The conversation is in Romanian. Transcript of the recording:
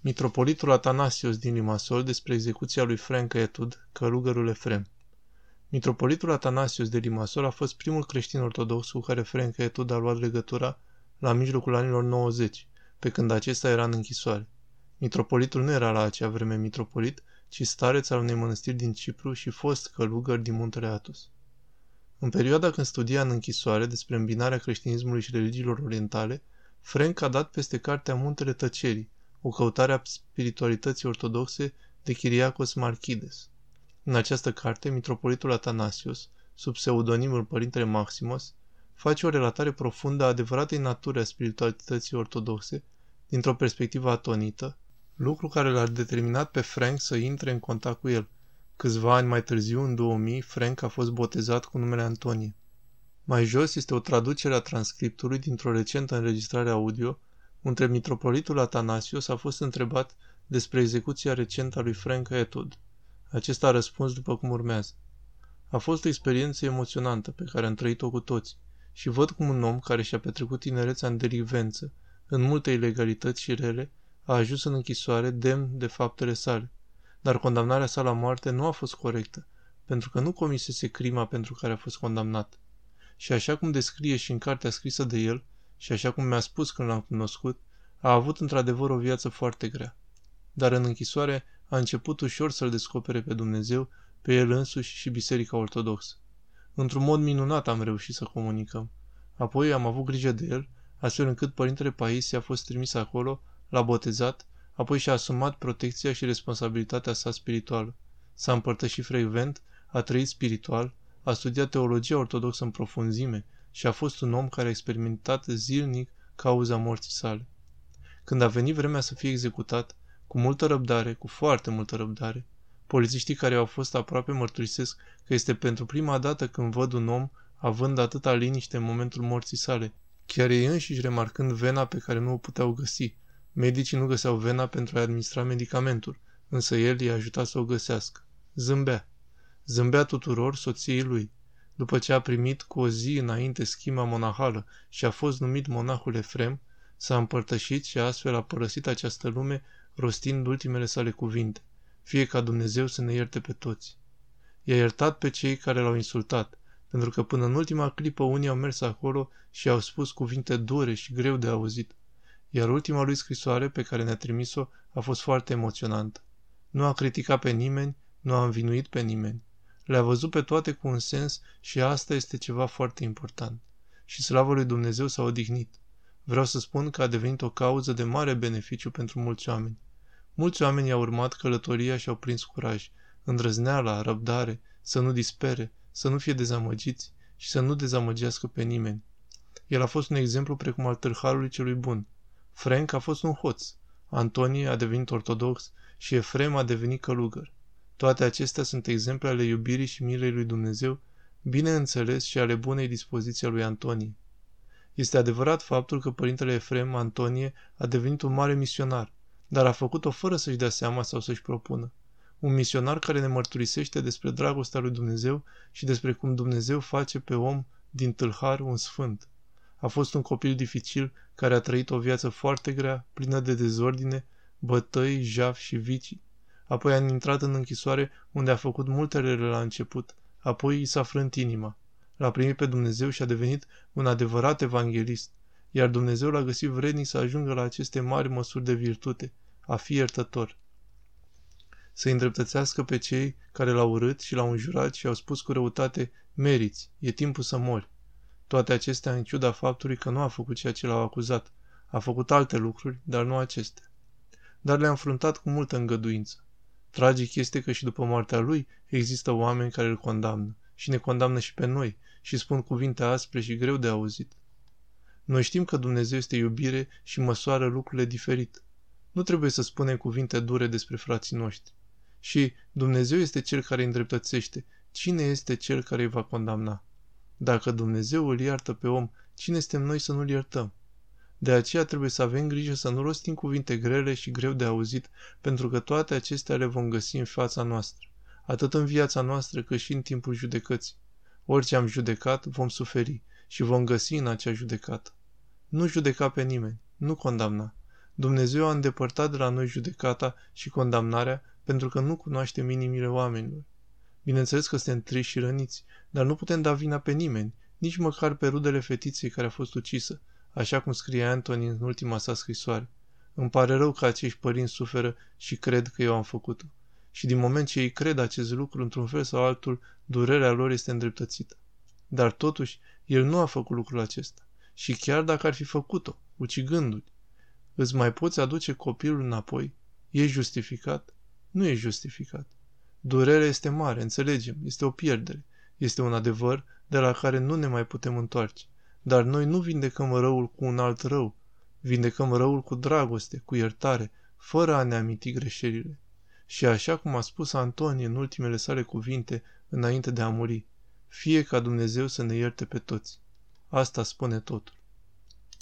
Mitropolitul Atanasios din Limasol despre execuția lui Frank Etud, călugărul Efrem. Mitropolitul Atanasios de Limasol a fost primul creștin ortodox cu care Frank Etud a luat legătura la mijlocul anilor 90, pe când acesta era în închisoare. Mitropolitul nu era la acea vreme mitropolit, ci stareț al unei mănăstiri din Cipru și fost călugăr din muntele Atos. În perioada când studia în închisoare despre îmbinarea creștinismului și religiilor orientale, Frank a dat peste cartea Muntele Tăcerii, o căutare a spiritualității ortodoxe de Chiriacos Marchides. În această carte, mitropolitul Atanasios, sub pseudonimul Părintele Maximos, face o relatare profundă a adevăratei naturi a spiritualității ortodoxe dintr-o perspectivă atonită, lucru care l-a determinat pe Frank să intre în contact cu el. Câțiva ani mai târziu, în 2000, Frank a fost botezat cu numele Antonie. Mai jos este o traducere a transcriptului dintr-o recentă înregistrare audio între mitropolitul Atanasios a fost întrebat despre execuția recentă a lui Frank Etud. Acesta a răspuns după cum urmează. A fost o experiență emoționantă pe care am trăit-o cu toți și văd cum un om care și-a petrecut tinerețea în delicvență, în multe ilegalități și rele, a ajuns în închisoare demn de faptele sale. Dar condamnarea sa la moarte nu a fost corectă, pentru că nu comisese crima pentru care a fost condamnat. Și așa cum descrie și în cartea scrisă de el, și așa cum mi-a spus când l-am cunoscut, a avut într-adevăr o viață foarte grea. Dar în închisoare a început ușor să-L descopere pe Dumnezeu, pe El însuși și Biserica Ortodoxă. Într-un mod minunat am reușit să comunicăm. Apoi am avut grijă de el, astfel încât părintele Paisie a fost trimis acolo, l-a botezat, apoi și-a asumat protecția și responsabilitatea sa spirituală. S-a împărtășit frecvent, a trăit spiritual, a studiat teologia ortodoxă în profunzime și a fost un om care a experimentat zilnic cauza morții sale. Când a venit vremea să fie executat, cu multă răbdare, cu foarte multă răbdare, polițiștii care au fost aproape mărturisesc că este pentru prima dată când văd un om având atâta liniște în momentul morții sale, chiar ei înșiși remarcând vena pe care nu o puteau găsi. Medicii nu găseau vena pentru a administra medicamentul, însă el i-a ajutat să o găsească. Zâmbea. Zâmbea tuturor soției lui după ce a primit cu o zi înainte schima monahală și a fost numit monahul Efrem, s-a împărtășit și astfel a părăsit această lume rostind ultimele sale cuvinte. Fie ca Dumnezeu să ne ierte pe toți. I-a iertat pe cei care l-au insultat, pentru că până în ultima clipă unii au mers acolo și au spus cuvinte dure și greu de auzit. Iar ultima lui scrisoare pe care ne-a trimis-o a fost foarte emoționantă. Nu a criticat pe nimeni, nu a învinuit pe nimeni. Le-a văzut pe toate cu un sens și asta este ceva foarte important. Și slavă lui Dumnezeu s-a odihnit. Vreau să spun că a devenit o cauză de mare beneficiu pentru mulți oameni. Mulți oameni au urmat călătoria și au prins curaj, îndrăzneala, răbdare, să nu dispere, să nu fie dezamăgiți și să nu dezamăgească pe nimeni. El a fost un exemplu precum al târharului celui bun. Frank a fost un hoț, Antonie a devenit ortodox și Efrem a devenit călugăr. Toate acestea sunt exemple ale iubirii și milei lui Dumnezeu, bineînțeles și ale bunei dispoziții a lui Antonie. Este adevărat faptul că părintele Efrem Antonie a devenit un mare misionar, dar a făcut-o fără să-și dea seama sau să-și propună. Un misionar care ne mărturisește despre dragostea lui Dumnezeu și despre cum Dumnezeu face pe om din tâlhar un sfânt. A fost un copil dificil care a trăit o viață foarte grea, plină de dezordine, bătăi, jaf și vicii. Apoi a intrat în închisoare unde a făcut multe rele la început. Apoi i s-a frânt inima. L-a primit pe Dumnezeu și a devenit un adevărat evanghelist. Iar Dumnezeu l-a găsit vrednic să ajungă la aceste mari măsuri de virtute, a fi iertător. Să îndreptățească pe cei care l-au urât și l-au înjurat și au spus cu răutate, meriți, e timpul să mori. Toate acestea în ciuda faptului că nu a făcut ceea ce l-au acuzat. A făcut alte lucruri, dar nu acestea. Dar le-a înfruntat cu multă îngăduință. Tragic este că și după moartea lui există oameni care îl condamnă și ne condamnă și pe noi și spun cuvinte aspre și greu de auzit. Noi știm că Dumnezeu este iubire și măsoară lucrurile diferit. Nu trebuie să spunem cuvinte dure despre frații noștri. Și Dumnezeu este cel care îi îndreptățește. Cine este cel care îi va condamna? Dacă Dumnezeu îl iartă pe om, cine suntem noi să nu-l iertăm? De aceea trebuie să avem grijă să nu rostim cuvinte grele și greu de auzit, pentru că toate acestea le vom găsi în fața noastră, atât în viața noastră cât și în timpul judecății. Orice am judecat, vom suferi și vom găsi în acea judecată. Nu judeca pe nimeni, nu condamna. Dumnezeu a îndepărtat de la noi judecata și condamnarea pentru că nu cunoaște inimile oamenilor. Bineînțeles că suntem triși și răniți, dar nu putem da vina pe nimeni, nici măcar pe rudele fetiței care a fost ucisă, așa cum scrie Anthony în ultima sa scrisoare. Îmi pare rău că acești părinți suferă și cred că eu am făcut-o. Și din moment ce ei cred acest lucru, într-un fel sau altul, durerea lor este îndreptățită. Dar totuși, el nu a făcut lucrul acesta. Și chiar dacă ar fi făcut-o, ucigându-l, îți mai poți aduce copilul înapoi? E justificat? Nu e justificat. Durerea este mare, înțelegem, este o pierdere. Este un adevăr de la care nu ne mai putem întoarce. Dar noi nu vindecăm răul cu un alt rău. Vindecăm răul cu dragoste, cu iertare, fără a ne aminti greșelile. Și așa cum a spus Antonie în ultimele sale cuvinte înainte de a muri, fie ca Dumnezeu să ne ierte pe toți. Asta spune totul.